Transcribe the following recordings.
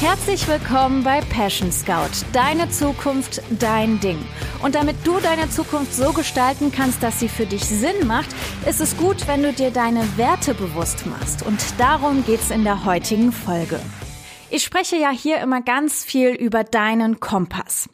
Herzlich willkommen bei Passion Scout. Deine Zukunft, dein Ding. Und damit du deine Zukunft so gestalten kannst, dass sie für dich Sinn macht, ist es gut, wenn du dir deine Werte bewusst machst. Und darum geht's in der heutigen Folge. Ich spreche ja hier immer ganz viel über deinen Kompass.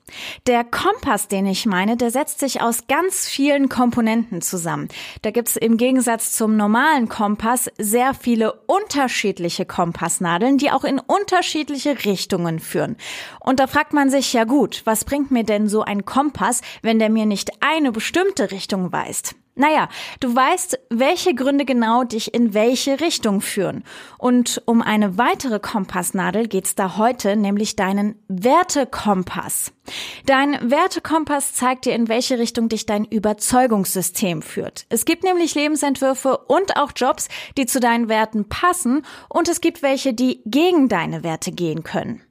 Der Kompass, den ich meine, der setzt sich aus ganz vielen Komponenten zusammen. Da gibt's im Gegensatz zum normalen Kompass sehr viele unterschiedliche Kompassnadeln, die auch in unterschiedliche Richtungen führen. Und da fragt man sich ja gut, was bringt mir denn so ein Kompass, wenn der mir nicht eine bestimmte Richtung weist? Naja, du weißt, welche Gründe genau dich in welche Richtung führen. Und um eine weitere Kompassnadel geht's da heute, nämlich deinen Wertekompass. Dein Wertekompass zeigt dir, in welche Richtung dich dein Überzeugungssystem führt. Es gibt nämlich Lebensentwürfe und auch Jobs, die zu deinen Werten passen und es gibt welche, die gegen deine Werte gehen können.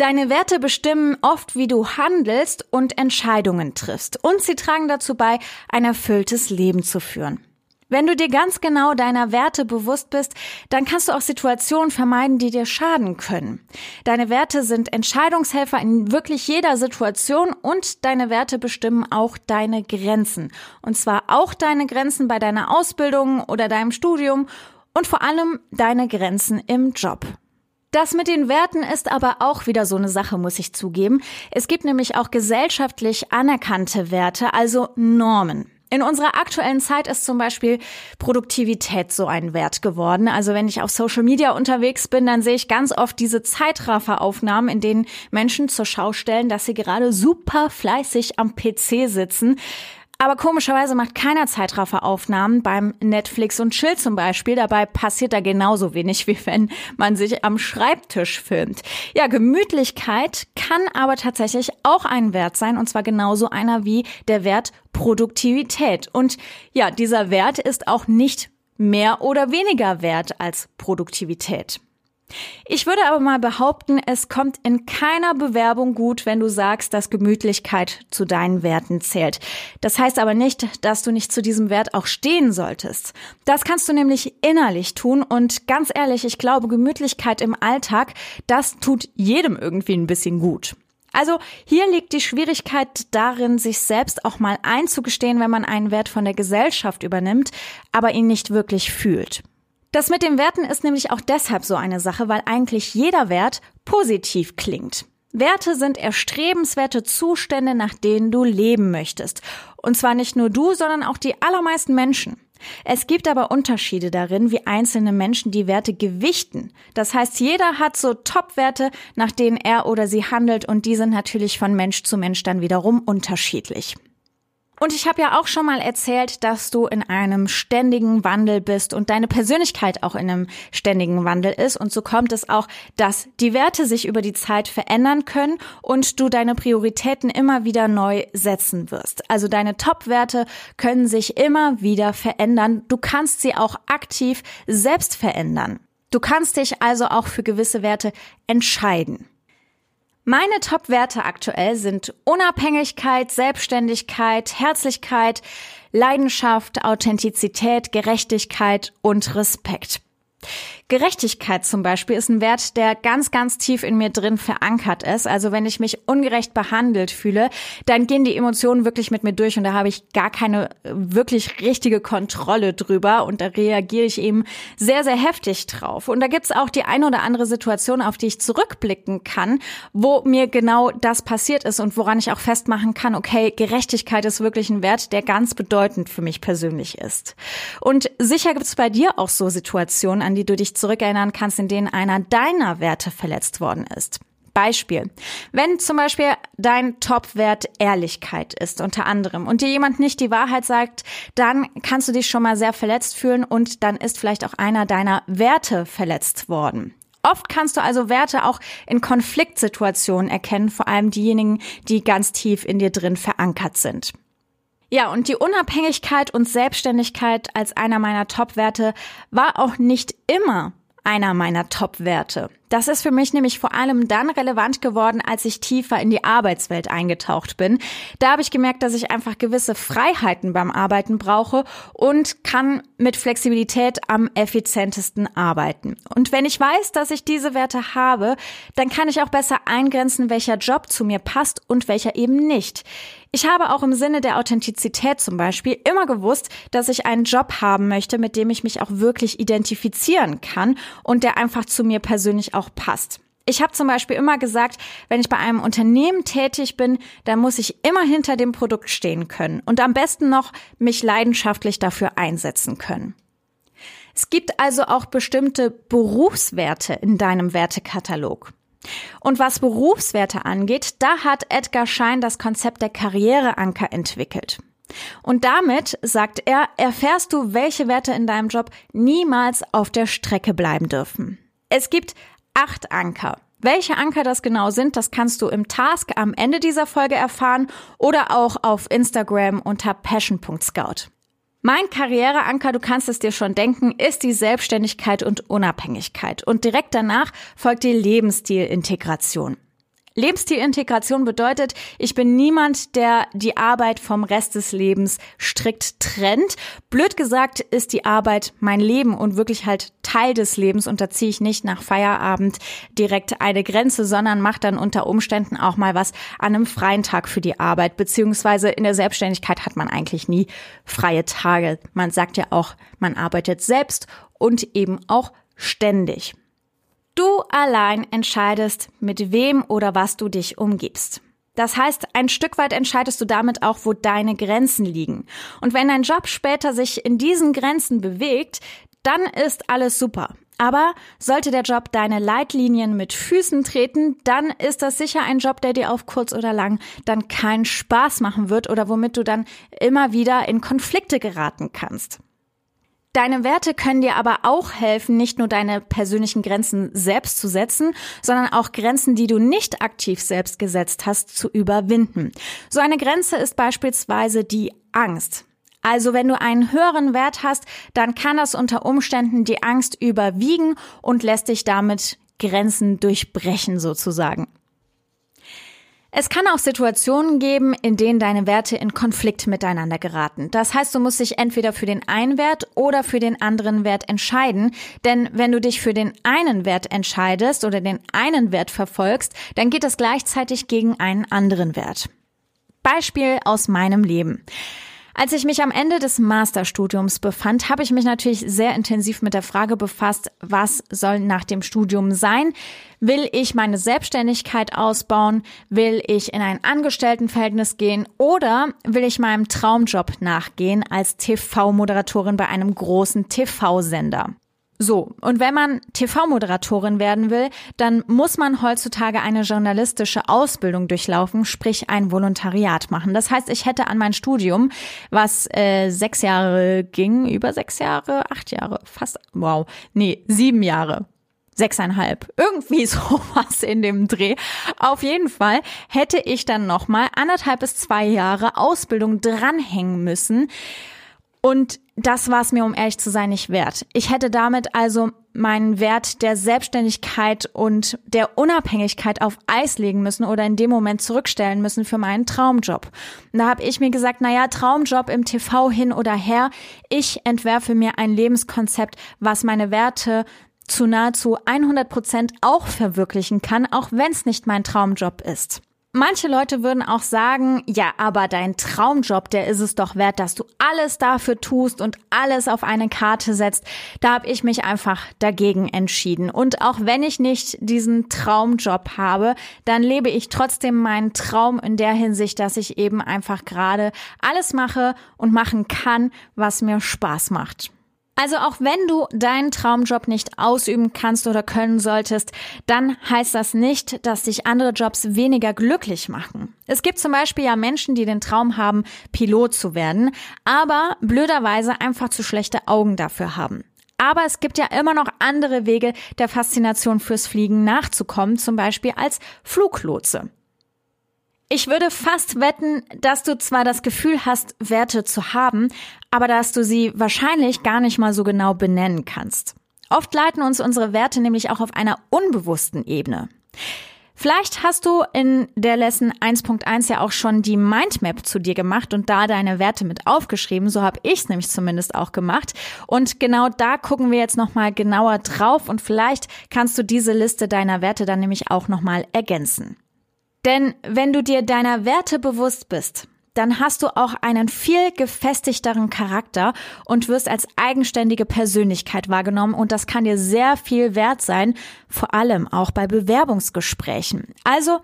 Deine Werte bestimmen oft, wie du handelst und Entscheidungen triffst. Und sie tragen dazu bei, ein erfülltes Leben zu führen. Wenn du dir ganz genau deiner Werte bewusst bist, dann kannst du auch Situationen vermeiden, die dir schaden können. Deine Werte sind Entscheidungshelfer in wirklich jeder Situation und deine Werte bestimmen auch deine Grenzen. Und zwar auch deine Grenzen bei deiner Ausbildung oder deinem Studium und vor allem deine Grenzen im Job. Das mit den Werten ist aber auch wieder so eine Sache, muss ich zugeben. Es gibt nämlich auch gesellschaftlich anerkannte Werte, also Normen. In unserer aktuellen Zeit ist zum Beispiel Produktivität so ein Wert geworden. Also wenn ich auf Social Media unterwegs bin, dann sehe ich ganz oft diese Zeitrafferaufnahmen, in denen Menschen zur Schau stellen, dass sie gerade super fleißig am PC sitzen. Aber komischerweise macht keiner Zeitrafferaufnahmen beim Netflix und Chill zum Beispiel. Dabei passiert da genauso wenig, wie wenn man sich am Schreibtisch filmt. Ja, Gemütlichkeit kann aber tatsächlich auch ein Wert sein und zwar genauso einer wie der Wert Produktivität. Und ja, dieser Wert ist auch nicht mehr oder weniger wert als Produktivität. Ich würde aber mal behaupten, es kommt in keiner Bewerbung gut, wenn du sagst, dass Gemütlichkeit zu deinen Werten zählt. Das heißt aber nicht, dass du nicht zu diesem Wert auch stehen solltest. Das kannst du nämlich innerlich tun und ganz ehrlich, ich glaube, Gemütlichkeit im Alltag, das tut jedem irgendwie ein bisschen gut. Also hier liegt die Schwierigkeit darin, sich selbst auch mal einzugestehen, wenn man einen Wert von der Gesellschaft übernimmt, aber ihn nicht wirklich fühlt. Das mit den Werten ist nämlich auch deshalb so eine Sache, weil eigentlich jeder Wert positiv klingt. Werte sind erstrebenswerte Zustände, nach denen du leben möchtest. Und zwar nicht nur du, sondern auch die allermeisten Menschen. Es gibt aber Unterschiede darin, wie einzelne Menschen die Werte gewichten. Das heißt, jeder hat so Top-Werte, nach denen er oder sie handelt und die sind natürlich von Mensch zu Mensch dann wiederum unterschiedlich. Und ich habe ja auch schon mal erzählt, dass du in einem ständigen Wandel bist und deine Persönlichkeit auch in einem ständigen Wandel ist. Und so kommt es auch, dass die Werte sich über die Zeit verändern können und du deine Prioritäten immer wieder neu setzen wirst. Also deine Top-Werte können sich immer wieder verändern. Du kannst sie auch aktiv selbst verändern. Du kannst dich also auch für gewisse Werte entscheiden. Meine Top-Werte aktuell sind Unabhängigkeit, Selbstständigkeit, Herzlichkeit, Leidenschaft, Authentizität, Gerechtigkeit und Respekt. Gerechtigkeit zum Beispiel ist ein Wert, der ganz, ganz tief in mir drin verankert ist. Also wenn ich mich ungerecht behandelt fühle, dann gehen die Emotionen wirklich mit mir durch und da habe ich gar keine wirklich richtige Kontrolle drüber und da reagiere ich eben sehr, sehr heftig drauf. Und da gibt's auch die eine oder andere Situation, auf die ich zurückblicken kann, wo mir genau das passiert ist und woran ich auch festmachen kann, okay, Gerechtigkeit ist wirklich ein Wert, der ganz bedeutend für mich persönlich ist. Und sicher gibt's bei dir auch so Situationen, an die du dich zurückerinnern kannst, in denen einer deiner Werte verletzt worden ist. Beispiel. Wenn zum Beispiel dein Topwert Ehrlichkeit ist, unter anderem, und dir jemand nicht die Wahrheit sagt, dann kannst du dich schon mal sehr verletzt fühlen und dann ist vielleicht auch einer deiner Werte verletzt worden. Oft kannst du also Werte auch in Konfliktsituationen erkennen, vor allem diejenigen, die ganz tief in dir drin verankert sind. Ja, und die Unabhängigkeit und Selbstständigkeit als einer meiner Top-Werte war auch nicht immer einer meiner Top-Werte. Das ist für mich nämlich vor allem dann relevant geworden, als ich tiefer in die Arbeitswelt eingetaucht bin. Da habe ich gemerkt, dass ich einfach gewisse Freiheiten beim Arbeiten brauche und kann mit Flexibilität am effizientesten arbeiten. Und wenn ich weiß, dass ich diese Werte habe, dann kann ich auch besser eingrenzen, welcher Job zu mir passt und welcher eben nicht. Ich habe auch im Sinne der Authentizität zum Beispiel immer gewusst, dass ich einen Job haben möchte, mit dem ich mich auch wirklich identifizieren kann und der einfach zu mir persönlich passt. Ich habe zum Beispiel immer gesagt, wenn ich bei einem Unternehmen tätig bin, dann muss ich immer hinter dem Produkt stehen können und am besten noch mich leidenschaftlich dafür einsetzen können. Es gibt also auch bestimmte Berufswerte in deinem Wertekatalog. Und was Berufswerte angeht, da hat Edgar Schein das Konzept der Karriereanker entwickelt. Und damit, sagt er, erfährst du, welche Werte in deinem Job niemals auf der Strecke bleiben dürfen. Es gibt acht Anker. Welche Anker das genau sind, das kannst du im Task am Ende dieser Folge erfahren oder auch auf Instagram unter passion.scout. Mein Karriereanker, du kannst es dir schon denken, ist die Selbstständigkeit und Unabhängigkeit. Und direkt danach folgt die Lebensstilintegration. Lebensstilintegration bedeutet, ich bin niemand, der die Arbeit vom Rest des Lebens strikt trennt. Blöd gesagt ist die Arbeit mein Leben und wirklich halt Teil des Lebens und da ziehe ich nicht nach Feierabend direkt eine Grenze, sondern mache dann unter Umständen auch mal was an einem freien Tag für die Arbeit. Beziehungsweise in der Selbstständigkeit hat man eigentlich nie freie Tage. Man sagt ja auch, man arbeitet selbst und eben auch ständig. Du allein entscheidest, mit wem oder was du dich umgibst. Das heißt, ein Stück weit entscheidest du damit auch, wo deine Grenzen liegen. Und wenn dein Job später sich in diesen Grenzen bewegt, dann ist alles super. Aber sollte der Job deine Leitlinien mit Füßen treten, dann ist das sicher ein Job, der dir auf kurz oder lang dann keinen Spaß machen wird oder womit du dann immer wieder in Konflikte geraten kannst. Deine Werte können dir aber auch helfen, nicht nur deine persönlichen Grenzen selbst zu setzen, sondern auch Grenzen, die du nicht aktiv selbst gesetzt hast, zu überwinden. So eine Grenze ist beispielsweise die Angst. Also wenn du einen höheren Wert hast, dann kann das unter Umständen die Angst überwiegen und lässt dich damit Grenzen durchbrechen sozusagen. Es kann auch Situationen geben, in denen deine Werte in Konflikt miteinander geraten. Das heißt, du musst dich entweder für den einen Wert oder für den anderen Wert entscheiden. Denn wenn du dich für den einen Wert entscheidest oder den einen Wert verfolgst, dann geht das gleichzeitig gegen einen anderen Wert. Beispiel aus meinem Leben. Als ich mich am Ende des Masterstudiums befand, habe ich mich natürlich sehr intensiv mit der Frage befasst, was soll nach dem Studium sein? Will ich meine Selbstständigkeit ausbauen? Will ich in ein Angestelltenverhältnis gehen? Oder will ich meinem Traumjob nachgehen als TV-Moderatorin bei einem großen TV-Sender? So, und wenn man TV-Moderatorin werden will, dann muss man heutzutage eine journalistische Ausbildung durchlaufen, sprich ein Volontariat machen. Das heißt, ich hätte an mein Studium, was äh, sechs Jahre ging, über sechs Jahre, acht Jahre, fast, wow, nee, sieben Jahre, sechseinhalb, irgendwie sowas in dem Dreh. Auf jeden Fall hätte ich dann nochmal anderthalb bis zwei Jahre Ausbildung dranhängen müssen. Und das war es mir, um ehrlich zu sein, nicht wert. Ich hätte damit also meinen Wert der Selbstständigkeit und der Unabhängigkeit auf Eis legen müssen oder in dem Moment zurückstellen müssen für meinen Traumjob. Und da habe ich mir gesagt, naja, Traumjob im TV hin oder her, ich entwerfe mir ein Lebenskonzept, was meine Werte zu nahezu 100 Prozent auch verwirklichen kann, auch wenn es nicht mein Traumjob ist. Manche Leute würden auch sagen, ja, aber dein Traumjob, der ist es doch wert, dass du alles dafür tust und alles auf eine Karte setzt. Da habe ich mich einfach dagegen entschieden. Und auch wenn ich nicht diesen Traumjob habe, dann lebe ich trotzdem meinen Traum in der Hinsicht, dass ich eben einfach gerade alles mache und machen kann, was mir Spaß macht. Also auch wenn du deinen Traumjob nicht ausüben kannst oder können solltest, dann heißt das nicht, dass dich andere Jobs weniger glücklich machen. Es gibt zum Beispiel ja Menschen, die den Traum haben, Pilot zu werden, aber blöderweise einfach zu schlechte Augen dafür haben. Aber es gibt ja immer noch andere Wege, der Faszination fürs Fliegen nachzukommen, zum Beispiel als Fluglotse. Ich würde fast wetten, dass du zwar das Gefühl hast, Werte zu haben, aber dass du sie wahrscheinlich gar nicht mal so genau benennen kannst. Oft leiten uns unsere Werte nämlich auch auf einer unbewussten Ebene. Vielleicht hast du in der Lesson 1.1 ja auch schon die Mindmap zu dir gemacht und da deine Werte mit aufgeschrieben. So habe ich es nämlich zumindest auch gemacht. Und genau da gucken wir jetzt nochmal genauer drauf und vielleicht kannst du diese Liste deiner Werte dann nämlich auch nochmal ergänzen. Denn wenn du dir deiner Werte bewusst bist, dann hast du auch einen viel gefestigteren Charakter und wirst als eigenständige Persönlichkeit wahrgenommen und das kann dir sehr viel wert sein, vor allem auch bei Bewerbungsgesprächen. Also,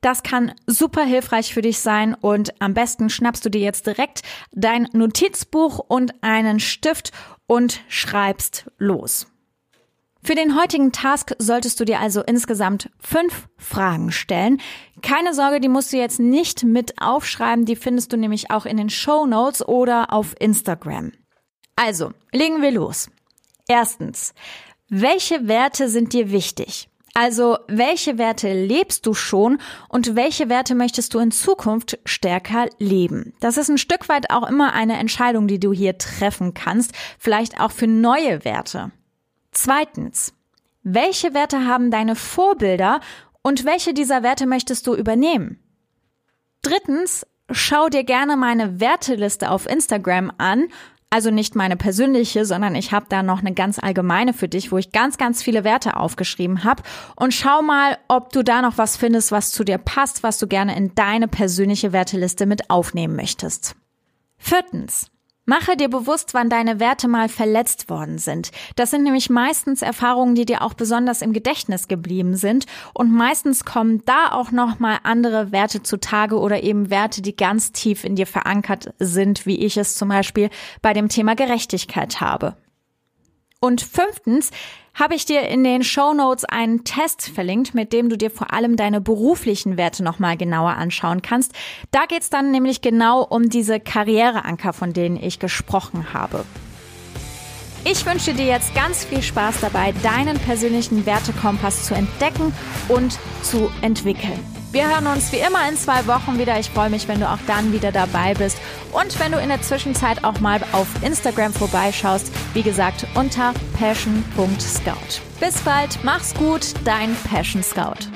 das kann super hilfreich für dich sein und am besten schnappst du dir jetzt direkt dein Notizbuch und einen Stift und schreibst los. Für den heutigen Task solltest du dir also insgesamt fünf Fragen stellen. Keine Sorge, die musst du jetzt nicht mit aufschreiben, die findest du nämlich auch in den Show Notes oder auf Instagram. Also, legen wir los. Erstens, welche Werte sind dir wichtig? Also, welche Werte lebst du schon und welche Werte möchtest du in Zukunft stärker leben? Das ist ein Stück weit auch immer eine Entscheidung, die du hier treffen kannst, vielleicht auch für neue Werte. Zweitens, welche Werte haben deine Vorbilder und welche dieser Werte möchtest du übernehmen? Drittens, schau dir gerne meine Werteliste auf Instagram an. Also nicht meine persönliche, sondern ich habe da noch eine ganz allgemeine für dich, wo ich ganz, ganz viele Werte aufgeschrieben habe. Und schau mal, ob du da noch was findest, was zu dir passt, was du gerne in deine persönliche Werteliste mit aufnehmen möchtest. Viertens, Mache dir bewusst, wann deine Werte mal verletzt worden sind. Das sind nämlich meistens Erfahrungen, die dir auch besonders im Gedächtnis geblieben sind und meistens kommen da auch noch mal andere Werte zutage oder eben Werte, die ganz tief in dir verankert sind, wie ich es zum Beispiel bei dem Thema Gerechtigkeit habe. Und fünftens, habe ich dir in den Show Notes einen Test verlinkt, mit dem du dir vor allem deine beruflichen Werte nochmal genauer anschauen kannst. Da geht's dann nämlich genau um diese Karriereanker, von denen ich gesprochen habe. Ich wünsche dir jetzt ganz viel Spaß dabei, deinen persönlichen Wertekompass zu entdecken und zu entwickeln. Wir hören uns wie immer in zwei Wochen wieder. Ich freue mich, wenn du auch dann wieder dabei bist und wenn du in der Zwischenzeit auch mal auf Instagram vorbeischaust. Wie gesagt, unter passion.scout. Bis bald, mach's gut, dein Passion Scout.